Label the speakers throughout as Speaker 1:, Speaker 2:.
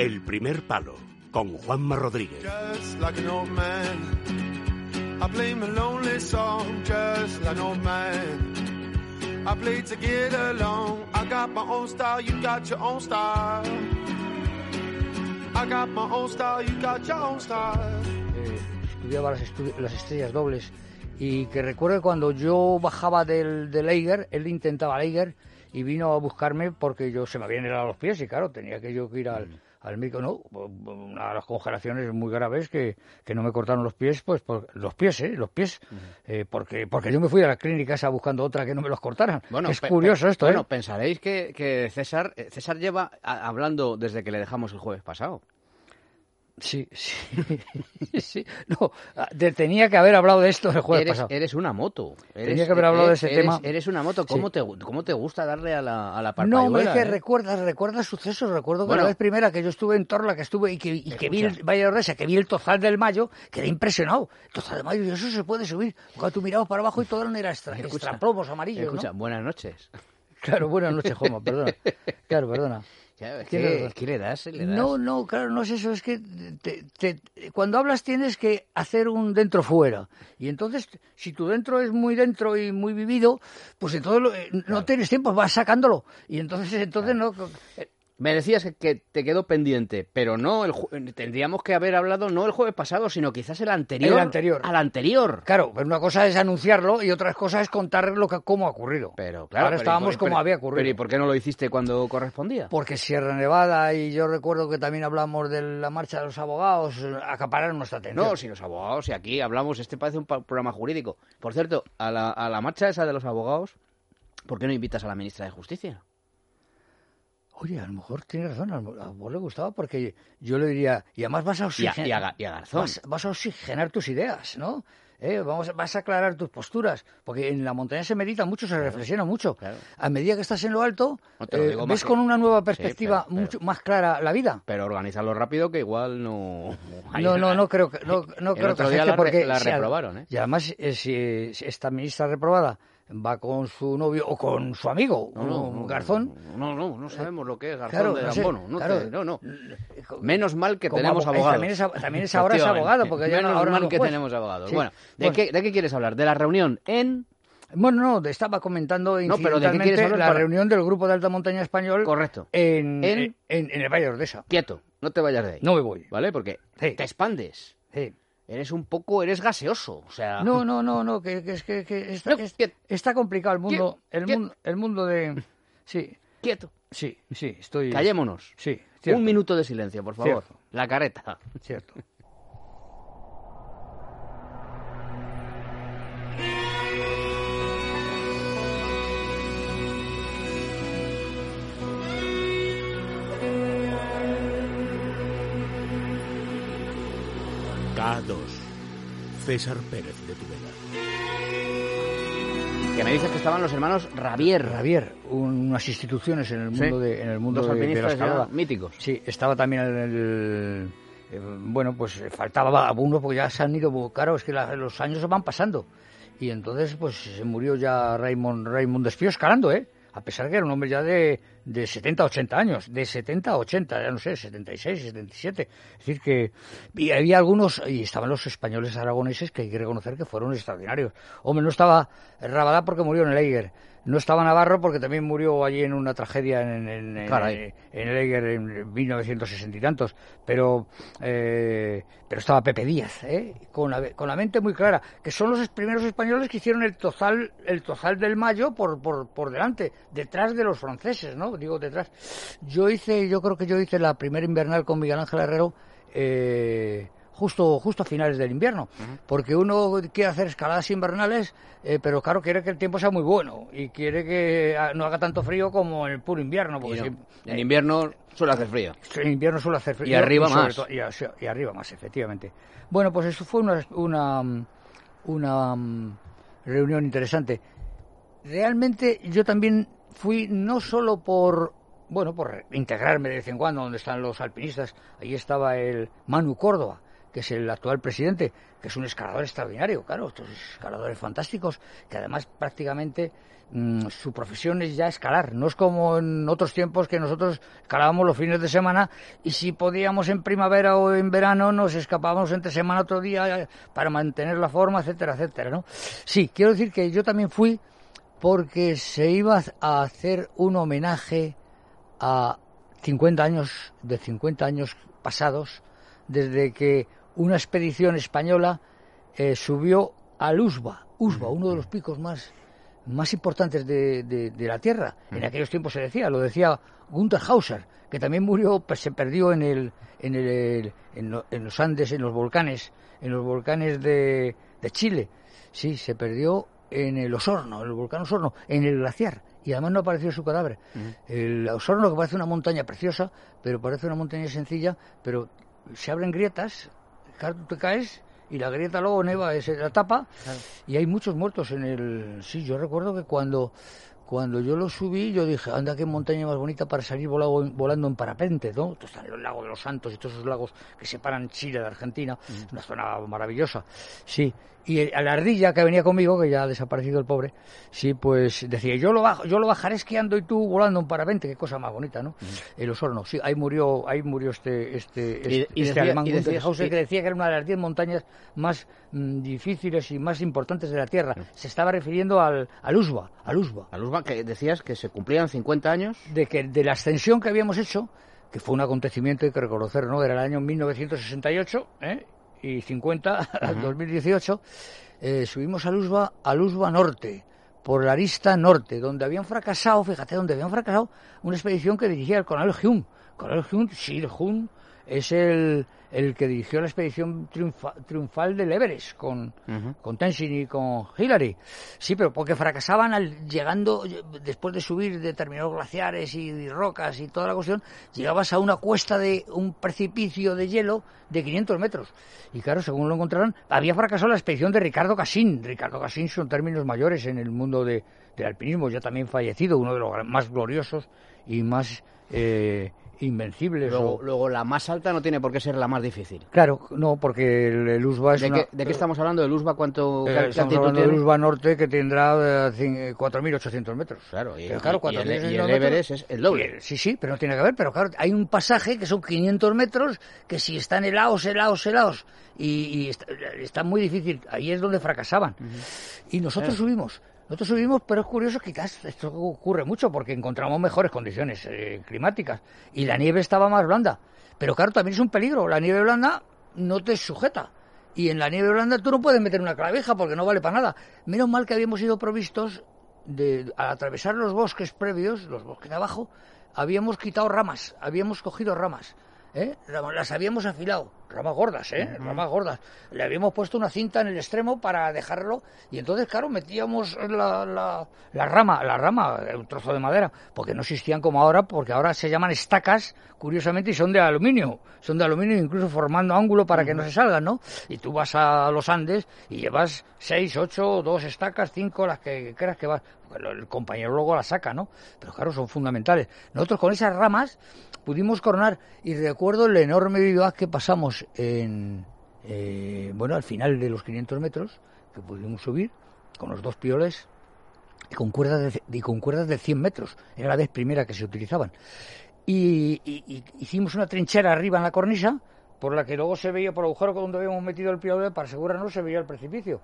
Speaker 1: El primer palo con Juanma Rodríguez.
Speaker 2: just like an old man. I play my lonely song just like an old man. I play to get along. I got my own style, you got your own style. I got my own style, you got your own style.
Speaker 3: eh, estudiaba las, estu- las estrellas dobles y que recuerdo cuando yo bajaba del, del Eiger, él intentaba Eiger y vino a buscarme porque yo se me habían helado los pies y claro, tenía que yo que ir al, al médico, no, una de las congelaciones muy graves que, que no me cortaron los pies, pues por, los pies, ¿eh? Los pies, eh, porque, porque yo me fui a la clínica esa buscando otra que no me los cortaran. es
Speaker 4: pe-
Speaker 3: curioso esto,
Speaker 4: Bueno,
Speaker 3: ¿eh?
Speaker 4: pensaréis que, que César, eh, César lleva a- hablando desde que le dejamos el jueves pasado.
Speaker 3: Sí, sí, sí. No, de- tenía que haber hablado de esto el jueves
Speaker 4: eres,
Speaker 3: pasado.
Speaker 4: eres una moto. Eres-
Speaker 3: Tenía que haber hablado de ese
Speaker 4: eres-
Speaker 3: tema.
Speaker 4: Eres una moto. ¿Cómo,
Speaker 3: Sí.
Speaker 4: te, ¿Cómo te gusta darle a la, a la
Speaker 3: No, es que
Speaker 4: eh?
Speaker 3: recuerdas, recuerdas sucesos. Recuerdo que
Speaker 4: Bueno.
Speaker 3: la vez primera que yo estuve en Torla, que estuve y que, y que vi el Valle de que vi el Tozal del Mayo, quedé impresionado. El Tozal del Mayo, y eso se puede subir. Cuando tú mirabas para abajo y todo era extra, extraplomos amarillos, ¿no?
Speaker 4: Escucha, buenas noches.
Speaker 3: Claro, buenas noches, Joma, perdona. Claro, perdona.
Speaker 4: Es que-. ¿Qué le das? Le das.
Speaker 3: No, no, claro, no es eso, es que te- te- cuando hablas tienes que hacer un dentro-fuera. Y entonces, si tu dentro es muy dentro y muy vivido, pues entonces eh, no tienes tiempo, vas sacándolo. Y entonces, entonces no...
Speaker 4: Me decías que, te quedó pendiente, pero no el tendríamos que haber hablado no el jueves pasado, sino quizás el anterior.
Speaker 3: El anterior.
Speaker 4: Al anterior.
Speaker 3: Claro, pero una cosa es anunciarlo y otra cosa es contar lo que, cómo ha ocurrido.
Speaker 4: Pero claro,
Speaker 3: Ahora
Speaker 4: pero ¿y
Speaker 3: estábamos
Speaker 4: por-
Speaker 3: como había ocurrido.
Speaker 4: Pero ¿y por qué no lo hiciste cuando correspondía?
Speaker 3: Porque Sierra Nevada y yo recuerdo que también hablamos de la marcha de los abogados, acapararon nuestra atención.
Speaker 4: No, si los abogados, y aquí hablamos, este parece un programa jurídico. Por cierto, a la, a la marcha esa de los abogados, ¿por qué no invitas a la ministra de Justicia?
Speaker 3: Oye, a lo mejor tiene razón, a vos le gustaba porque yo le diría, y además vas a
Speaker 4: Y a,
Speaker 3: oxigenar,
Speaker 4: y a Ga- y a Garzón.
Speaker 3: vas, vas a oxigenar tus ideas, ¿no? Eh, vamos, vas a aclarar tus posturas, porque en la montaña se medita mucho, se reflexiona mucho.
Speaker 4: claro.
Speaker 3: A medida que estás en lo alto,
Speaker 4: No lo
Speaker 3: eh, ves
Speaker 4: que-
Speaker 3: con una nueva perspectiva
Speaker 4: pero-
Speaker 3: mucho más clara la vida.
Speaker 4: Pero organizarlo rápido que igual no...
Speaker 3: No, no, no creo que no, no creo que
Speaker 4: la
Speaker 3: porque
Speaker 4: la reprobaron, ¿eh?
Speaker 3: Y además eh, si, si esta ministra reprobada va con su novio o con su amigo,
Speaker 4: No, no,
Speaker 3: un Garzón,
Speaker 4: No, no, no sabemos lo que es Garzón
Speaker 3: claro,
Speaker 4: de Gambono. No,
Speaker 3: claro.
Speaker 4: te- no, no. Menos mal que
Speaker 3: Como
Speaker 4: tenemos
Speaker 3: eh,
Speaker 4: abogados.
Speaker 3: también es también es ahora es abogado, porque ya no-
Speaker 4: Menos
Speaker 3: ahora
Speaker 4: mal que
Speaker 3: juez.
Speaker 4: tenemos abogados.
Speaker 3: Sí.
Speaker 4: Bueno, ¿de,
Speaker 3: Bueno.
Speaker 4: Qué, ¿de qué quieres hablar? ¿De la reunión en...?
Speaker 3: Bueno, no, te estaba comentando
Speaker 4: No, pero ¿de qué hablar
Speaker 3: la
Speaker 4: para-
Speaker 3: reunión del grupo de alta montaña español
Speaker 4: Correcto.
Speaker 3: en,
Speaker 4: En-
Speaker 3: en, en el Valle de Ordesa.
Speaker 4: Quieto, no te vayas de ahí.
Speaker 3: No me voy.
Speaker 4: ¿Vale? Porque
Speaker 3: Sí.
Speaker 4: te expandes.
Speaker 3: Sí.
Speaker 4: Eres un poco, eres gaseoso. O sea,
Speaker 3: No, no, no, no, que, que es que, que está,
Speaker 4: No,
Speaker 3: está complicado el mundo, el mundo, el mundo de, sí,
Speaker 4: quieto.
Speaker 3: sí, sí, estoy.
Speaker 4: Callémonos.
Speaker 3: Sí, cierto,
Speaker 4: Un minuto de silencio, por favor.
Speaker 3: Cierto.
Speaker 4: La careta.
Speaker 3: Cierto.
Speaker 1: K2. César Pérez de Tudela.
Speaker 4: Que me dices que estaban los hermanos Rabier.
Speaker 3: Ravier, un- unas instituciones en el
Speaker 4: Sí.
Speaker 3: mundo de, en el mundo de, de la escalada.
Speaker 4: míticos.
Speaker 3: Sí, estaba también el, el- eh, bueno, pues faltaba uno porque ya se han ido, claro, es que la- los años van pasando. Y entonces, pues se murió ya Raymond, Raymond Despío escalando, ¿eh? A pesar que era un hombre ya de, de 70, 80 años, de 70 a 80, ya no sé, 76, 77. Es decir, que y había algunos, y estaban los españoles aragoneses que hay que reconocer que fueron extraordinarios. Hombre, no estaba Rabadá porque murió en el Eiger, no estaba Navarro porque también murió allí en una tragedia en, en- en- en el Eiger en 1960 y tantos, pero eh, pero estaba Pepe Díaz, ¿eh? con, la, con la mente muy clara, que son los primeros españoles que hicieron el tozal el tozal del Mayo por, por, por delante, detrás de los franceses, ¿no? Digo detrás. Yo hice, yo creo que yo hice la primera invernal con Miguel Ángel Herrero. Eh, justo justo a finales del invierno porque uno quiere hacer escaladas invernales eh, pero claro quiere que el tiempo sea muy bueno y quiere que ah, no haga tanto frío como en el puro invierno porque
Speaker 4: no,
Speaker 3: si-
Speaker 4: en invierno suele hacer frío.
Speaker 3: en invierno suele hacer frío.
Speaker 4: Y arriba más.
Speaker 3: y, y arriba más, efectivamente. Bueno, pues eso fue una, una, una mm, reunión interesante. Realmente yo también fui no solo por, bueno, por integrarme de vez en cuando donde están los alpinistas. Ahí estaba el Manu Córdoba, que es el actual presidente, que es un escalador extraordinario, claro, estos escaladores fantásticos, que además prácticamente mm, su profesión es ya escalar, no es como en otros tiempos que nosotros escalábamos los fines de semana y si podíamos en primavera o en verano nos escapábamos entre semana otro día para mantener la forma, etcétera, etcétera, ¿no? Sí, quiero decir que yo también fui porque se iba a hacer un homenaje a 50 años, de 50 años pasados, desde que una expedición española eh, subió al Usba, Usba, uno de los picos más, más importantes de, de, la Tierra. En aquellos tiempos se decía, lo decía Gunther Hauser, que también murió, pues, se perdió en, el, en, el, en, los Andes, en los volcanes, en los volcanes de, de Chile. Sí, se perdió en el Osorno, en el volcán Osorno, en el glaciar. Y además no apareció su cadáver. El Osorno, que parece una montaña preciosa, pero parece una montaña sencilla, pero se abren grietas, tú te caes y la grieta luego neva, es la tapa, y hay muchos muertos en el... Sí, yo recuerdo que cuando cuando yo lo subí, yo dije, anda, qué montaña más bonita para salir volando, volando en parapente, ¿no? Esto está en el lago de los Santos y todos esos lagos que separan Chile de Argentina, es una zona maravillosa. Sí, y a la ardilla que venía conmigo, que ya ha desaparecido el pobre, sí, pues decía, yo lo bajo, yo lo bajaré esquiando y tú volando en parapente, qué cosa más bonita, ¿no? El Osorno, sí, ahí murió, ahí murió este, este, este, este alemán que decía que era una de las diez montañas más mm, difíciles y más importantes de la Tierra. Se estaba refiriendo al, al Usba, al Usba.
Speaker 4: Al Usba que decías que se cumplían 50 años.
Speaker 3: De que de la ascensión que habíamos hecho, que fue un acontecimiento, hay que reconocer, ¿no? Era el año 1968, ¿eh? Y 50, al 2018, eh, subimos a Luzba, a Luzba Norte, por la arista norte, donde habían fracasado, fíjate, donde habían fracasado una expedición que dirigía el coronel Hume. Coronel Hume, sí, Hume es el, el que dirigió la expedición triunfal del Everest con, con Tenzin y con Hillary. Sí, pero porque fracasaban al, llegando, después de subir determinados glaciares y, rocas y toda la cuestión, llegabas a una cuesta de un precipicio de hielo de 500 metros. Y claro, según lo encontraron, había fracasado la expedición de Ricardo Casín. Ricardo Casín son términos mayores en el mundo de, del alpinismo, ya también fallecido, uno de los más gloriosos y más eh, invencibles.
Speaker 4: Luego, la más alta no tiene por qué ser la más difícil.
Speaker 3: Claro, no, porque el, USBA es
Speaker 4: ¿De, qué, ¿De qué estamos hablando? ¿El USBA cuánto
Speaker 3: eh, Estamos hablando del USBA norte que tendrá 4.800 metros.
Speaker 4: Claro, y, el, Everest es el doble.
Speaker 3: sí, sí, pero no tiene que ver. Pero claro, hay un pasaje que son 500 metros que si están helados, helados, helados, y, y está, muy difícil. Ahí es donde fracasaban. Y nosotros subimos nosotros subimos, pero es curioso, quizás esto ocurre mucho porque encontramos mejores condiciones eh, climáticas y la nieve estaba más blanda. Pero claro, también es un peligro. La nieve blanda no te sujeta. Y en la nieve blanda tú no puedes meter una claveja porque no vale para nada. Menos mal que habíamos sido provistos de, al atravesar los bosques previos, los bosques de abajo, habíamos quitado ramas, habíamos cogido ramas. ¿eh? Las habíamos afilado ramas gordas, ¿eh? Ramas gordas. Le habíamos puesto una cinta en el extremo para dejarlo y entonces, claro, metíamos la, la, la rama, la rama, un trozo de madera, porque no existían como ahora, porque ahora se llaman estacas, curiosamente, y son de aluminio. Son de aluminio incluso formando ángulo para que no se salgan, ¿no? Y tú vas a los Andes y llevas seis, ocho, dos estacas, cinco, las que creas que vas. El compañero luego las saca, ¿no? Pero claro, son fundamentales. Nosotros con esas ramas pudimos coronar y recuerdo el enorme vivac que pasamos en, eh, bueno, al final de los 500 metros, que pudimos subir con los dos pioles y con cuerdas de, y con cuerdas de 100 metros. Era la vez primera que se utilizaban. Y, hicimos una trinchera arriba en la cornisa, por la que luego se veía por el agujero donde habíamos metido el piole, para asegurarnos se veía el precipicio.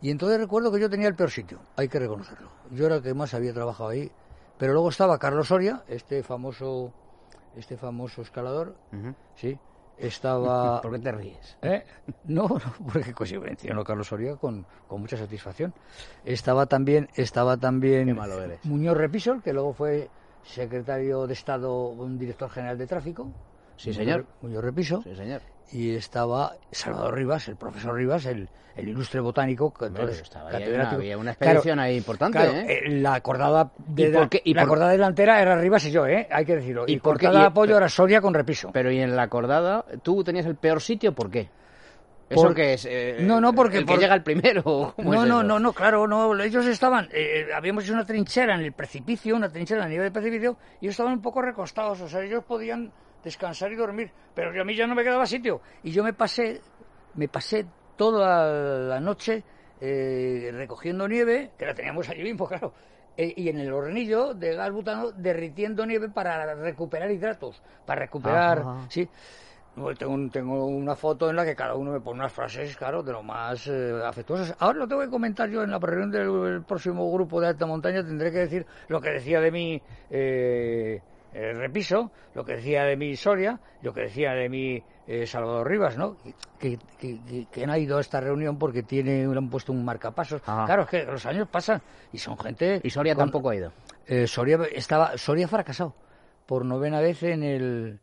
Speaker 3: Y entonces recuerdo que yo tenía el peor sitio, hay que reconocerlo. Yo era el que más había trabajado ahí. Pero luego estaba Carlos Soria, este famoso, este famoso escalador, sí, estaba...
Speaker 4: ¿Por qué te ríes?
Speaker 3: ¿Eh? No, no, porque pues, menciono Carlos Soria con, con, mucha satisfacción. Estaba también, estaba también
Speaker 4: malo eres.
Speaker 3: Muñoz Repisol, que luego fue secretario de Estado, un director general de tráfico.
Speaker 4: Sí, señor.
Speaker 3: Muñoz Repiso.
Speaker 4: Sí, señor
Speaker 3: y estaba Salvador Rivas, el profesor Rivas, el, el ilustre botánico. Que
Speaker 4: entonces, había, una, expedición ahí importante. ¿eh?
Speaker 3: ¿eh? La acordada, de la acordada delantera era Rivas y yo, ¿eh? hay que decirlo. Y, por de apoyo era Soria con Repiso.
Speaker 4: Pero y en la acordada, ¿tú tenías el peor sitio? ¿Por qué? ¿Eso que es? Eh,
Speaker 3: no, no, porque...
Speaker 4: El que llega el primero.
Speaker 3: No, no, no, no, claro, no. Ellos estaban... Eh, habíamos hecho una trinchera en el precipicio, una trinchera a nivel del precipicio, y ellos estaban un poco recostados. O sea, ellos podían descansar y dormir. Pero a mí ya no me quedaba sitio. Y yo me pasé me pasé toda la noche eh, recogiendo nieve, que la teníamos allí mismo, claro, eh, y en el hornillo de gas butano derritiendo nieve para recuperar hidratos, para recuperar,
Speaker 4: Ajá.
Speaker 3: sí. Bueno, Tengo, un- tengo una foto en la que cada uno me pone unas frases, claro, de lo más eh, afectuosas. Ahora lo tengo que comentar yo en la reunión del el próximo grupo de alta montaña. Tendré que decir lo que decía de mí eh, eh, Repiso, lo que decía de mí Soria, lo que decía de mí eh, Salvador Rivas, ¿no? Que, que, que- que han ido a esta reunión porque tiene, han puesto un marcapasos.
Speaker 4: Ajá.
Speaker 3: Claro, es que los años pasan y son gente...
Speaker 4: Y Soria
Speaker 3: con-
Speaker 4: tampoco ha ido.
Speaker 3: eh, Soria estaba Soria fracasado por novena vez en el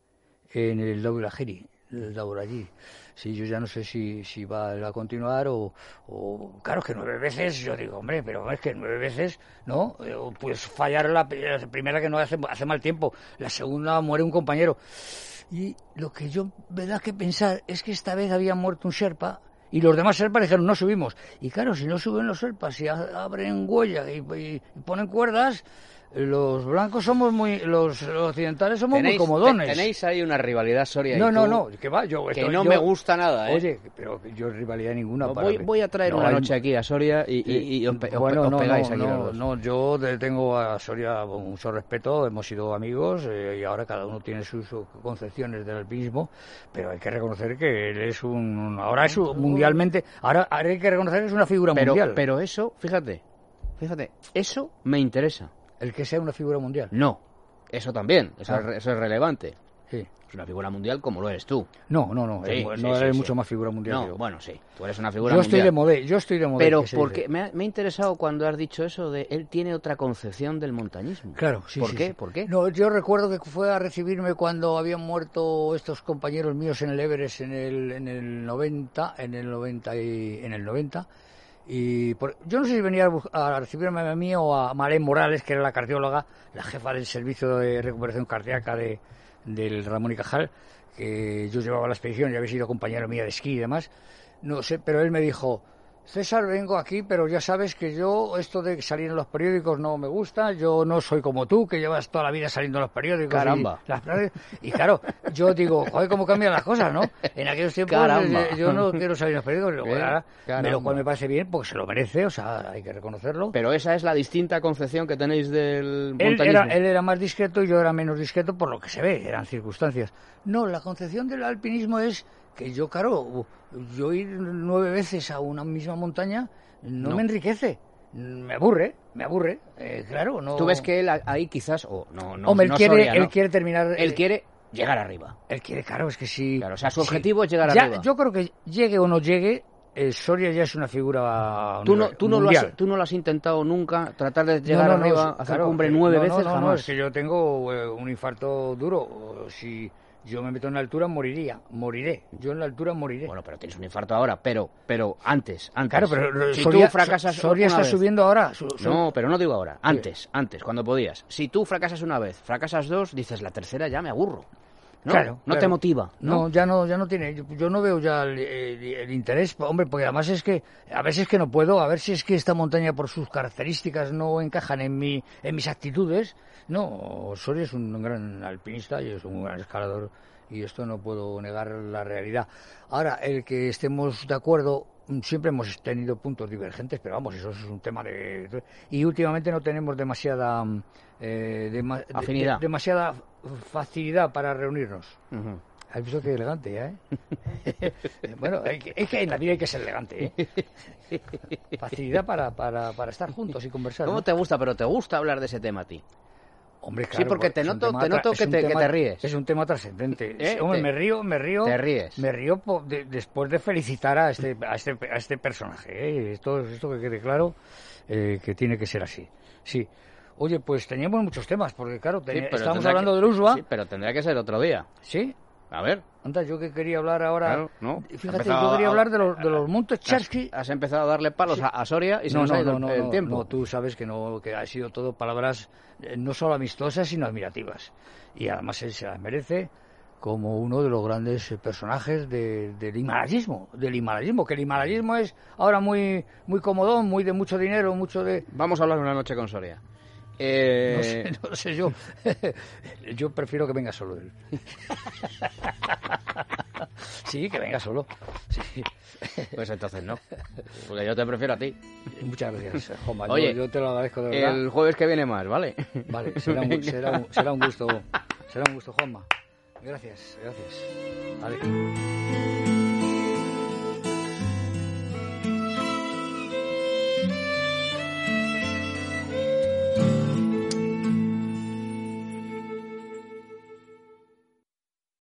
Speaker 3: en el Daurajiri, Daurajiri. Sí, yo ya no sé si, si va a continuar o, o claro que nueve veces yo digo hombre pero es que nueve veces no Eh, pues fallar la, la primera que no hace hace mal tiempo la segunda muere un compañero y lo que yo me da que pensar es que esta vez había muerto un Sherpa y los demás Sherpas dijeron no subimos. Y claro, si no suben los Sherpas, si abren huella y ponen cuerdas, los blancos somos muy, los, occidentales somos muy comodones.
Speaker 4: te- tenéis ahí una rivalidad Soria y
Speaker 3: no, no,
Speaker 4: tú,
Speaker 3: no, que va, yo
Speaker 4: que
Speaker 3: esto-
Speaker 4: no
Speaker 3: yo-
Speaker 4: me gusta nada, ¿eh?
Speaker 3: Oye, pero yo rivalidad ninguna.
Speaker 4: No,
Speaker 3: para
Speaker 4: voy, voy a traer
Speaker 3: No,
Speaker 4: una
Speaker 3: hay-
Speaker 4: noche aquí a Soria y, y- y os,
Speaker 3: bueno,
Speaker 4: os
Speaker 3: no,
Speaker 4: pegáis
Speaker 3: no,
Speaker 4: aquí
Speaker 3: no, no, yo tengo a Soria mucho respeto, hemos sido amigos eh, y ahora cada uno tiene sus sus concepciones del alpinismo, pero hay que reconocer que él es un, ahora es un- mundialmente, ahora, ahora hay que reconocer que es una figura
Speaker 4: pero,
Speaker 3: mundial,
Speaker 4: pero eso, fíjate, fíjate, eso me interesa.
Speaker 3: El que sea una figura mundial.
Speaker 4: No, eso también, eso,
Speaker 3: Ah.
Speaker 4: es, eso es relevante.
Speaker 3: Sí.
Speaker 4: Es una figura mundial como lo eres tú.
Speaker 3: No, no, no,
Speaker 4: Sí,
Speaker 3: no
Speaker 4: sí,
Speaker 3: eres
Speaker 4: sí.
Speaker 3: mucho más figura mundial.
Speaker 4: No, bueno, sí, tú eres una figura
Speaker 3: yo estoy
Speaker 4: mundial.
Speaker 3: de modé, yo estoy de modé.
Speaker 4: Pero porque me ha, me ha interesado cuando has dicho eso de él tiene otra concepción del montañismo.
Speaker 3: Claro, sí.
Speaker 4: ¿Por
Speaker 3: sí,
Speaker 4: qué? ¿Por qué?
Speaker 3: No, yo recuerdo que fue a recibirme cuando habían muerto estos compañeros míos en el Everest en el, en el 90, en el 90 y, en el 90. Y por- yo no sé si venía a, a recibirme a mí o a Malén Morales, que era la cardióloga, la jefa del servicio de recuperación cardíaca de, del Ramón y Cajal, que yo llevaba la expedición y había sido compañero mía de esquí y demás. No sé, pero él me dijo, César, vengo aquí, pero ya sabes que yo esto de salir en los periódicos no me gusta, yo no soy como tú, que llevas toda la vida saliendo en los periódicos. y
Speaker 4: Caramba.
Speaker 3: las frases- Y, claro, yo digo, joder, cómo cambian las cosas, ¿no? En aquellos tiempos
Speaker 4: Caramba.
Speaker 3: eh, yo no quiero salir en los periódicos, y luego,
Speaker 4: Eh,
Speaker 3: ahora, lo cual me parece bien, porque se lo merece, o sea, hay que reconocerlo.
Speaker 4: Pero esa es la distinta concepción que tenéis del
Speaker 3: Él
Speaker 4: montañismo.
Speaker 3: era, él era más discreto y yo era menos discreto por lo que se ve, eran circunstancias. No, la concepción del alpinismo es que yo, claro, yo ir nueve veces a una misma montaña no,
Speaker 4: No.
Speaker 3: me enriquece. Me aburre, me aburre, eh, claro. No...
Speaker 4: Tú ves que él ahí quizás, o no, no,
Speaker 3: Hombre, él,
Speaker 4: no
Speaker 3: quiere,
Speaker 4: Soria, ¿no?
Speaker 3: él quiere terminar...
Speaker 4: Él
Speaker 3: eh,
Speaker 4: quiere llegar arriba.
Speaker 3: Él quiere, claro, es que sí.
Speaker 4: Claro, o sea, su
Speaker 3: sí.
Speaker 4: objetivo es llegar
Speaker 3: Ya,
Speaker 4: arriba.
Speaker 3: Yo creo que llegue o no llegue, eh, Soria ya es una figura
Speaker 4: Tú no, tú, no lo has, tú no lo has intentado nunca, tratar de llegar
Speaker 3: no, no,
Speaker 4: arriba, hacer
Speaker 3: claro,
Speaker 4: cumbre
Speaker 3: eh,
Speaker 4: nueve veces,
Speaker 3: no, no,
Speaker 4: jamás.
Speaker 3: es que yo tengo eh, un infarto duro. o Si yo me meto en la altura, moriría. Moriré. Yo en la altura moriré.
Speaker 4: Bueno, pero tienes un infarto ahora, pero, pero antes, antes.
Speaker 3: claro, pero
Speaker 4: si
Speaker 3: Soria,
Speaker 4: tú fracasas
Speaker 3: Soria
Speaker 4: una
Speaker 3: está
Speaker 4: vez-
Speaker 3: subiendo ahora. su- su-
Speaker 4: No, pero no digo ahora, antes, antes, cuando podías. Si tú fracasas una vez, fracasas dos, dices, la tercera ya me aburro. ¿No?
Speaker 3: Claro,
Speaker 4: no te motiva, ¿no?
Speaker 3: No, ya no, ya no tiene. Yo, no veo ya el, el- el interés, hombre, porque además es que a veces que no puedo, a ver si es que esta montaña por sus características no encajan en mi, en mis actitudes. No, Soria es un gran alpinista y es un gran escalador y esto no puedo negar la realidad. Ahora, el que estemos de acuerdo, mm, siempre hemos tenido puntos divergentes, pero vamos, eso es un tema de... Y últimamente no tenemos demasiada... mm, eh, de-
Speaker 4: Afinidad.
Speaker 3: de- demasiada facilidad para reunirnos.
Speaker 4: Ujú.
Speaker 3: ¿Has visto que elegante ya, eh? bueno, es que en la vida hay que ser elegante, ¿eh? Facilidad para, para, para estar juntos y conversar.
Speaker 4: ¿Cómo
Speaker 3: ¿no?
Speaker 4: te gusta? Pero te gusta hablar de ese tema a ti.
Speaker 3: Hombre,
Speaker 4: Sí, porque te noto- te noto que te- que te ríes.
Speaker 3: Es un tema trascendente.
Speaker 4: ¿Eh?
Speaker 3: Hombre,
Speaker 4: Te-
Speaker 3: me río, me río.
Speaker 4: te ríes.
Speaker 3: Me río po- de- después de felicitar a este, a este, a este personaje. ¿eh? Esto, esto que quede claro eh, que tiene que ser así. Sí. Oye, pues teníamos muchos temas, porque claro,
Speaker 4: Sí,
Speaker 3: estamos hablando
Speaker 4: que-
Speaker 3: del USWA.
Speaker 4: Sí, pero tendrá que ser otro día.
Speaker 3: ¿Sí?
Speaker 4: A ver.
Speaker 3: Anda, yo que quería hablar ahora.
Speaker 4: Claro, no.
Speaker 3: Fíjate, yo quería
Speaker 4: a-
Speaker 3: hablar de los, de los montes
Speaker 4: Has,
Speaker 3: Charsky.
Speaker 4: has empezado a darle palos a, a Soria y se
Speaker 3: no,
Speaker 4: nos ha
Speaker 3: no,
Speaker 4: ido
Speaker 3: no,
Speaker 4: el tiempo.
Speaker 3: no, tú sabes que no, que ha sido todo palabras eh, no solo amistosas, sino admirativas. Y además él se las merece como uno de los grandes personajes de- del himalayismo, del himalayismo, que el himalayismo es ahora muy, muy comodón, muy de mucho dinero, mucho de...
Speaker 4: Vamos a hablar una noche con Soria.
Speaker 3: No
Speaker 4: Eh,
Speaker 3: sé, no sé yo. yo prefiero que venga solo él. Sí, que venga solo. Sí.
Speaker 4: Pues entonces no. Porque yo te prefiero a ti.
Speaker 3: Muchas gracias, Juanma. Yo-
Speaker 4: Oye,
Speaker 3: yo, te lo agradezco de verdad.
Speaker 4: El jueves que viene más, ¿vale?
Speaker 3: Vale, será un, será, un, será un gusto. Será un gusto, Juanma. Gracias, gracias.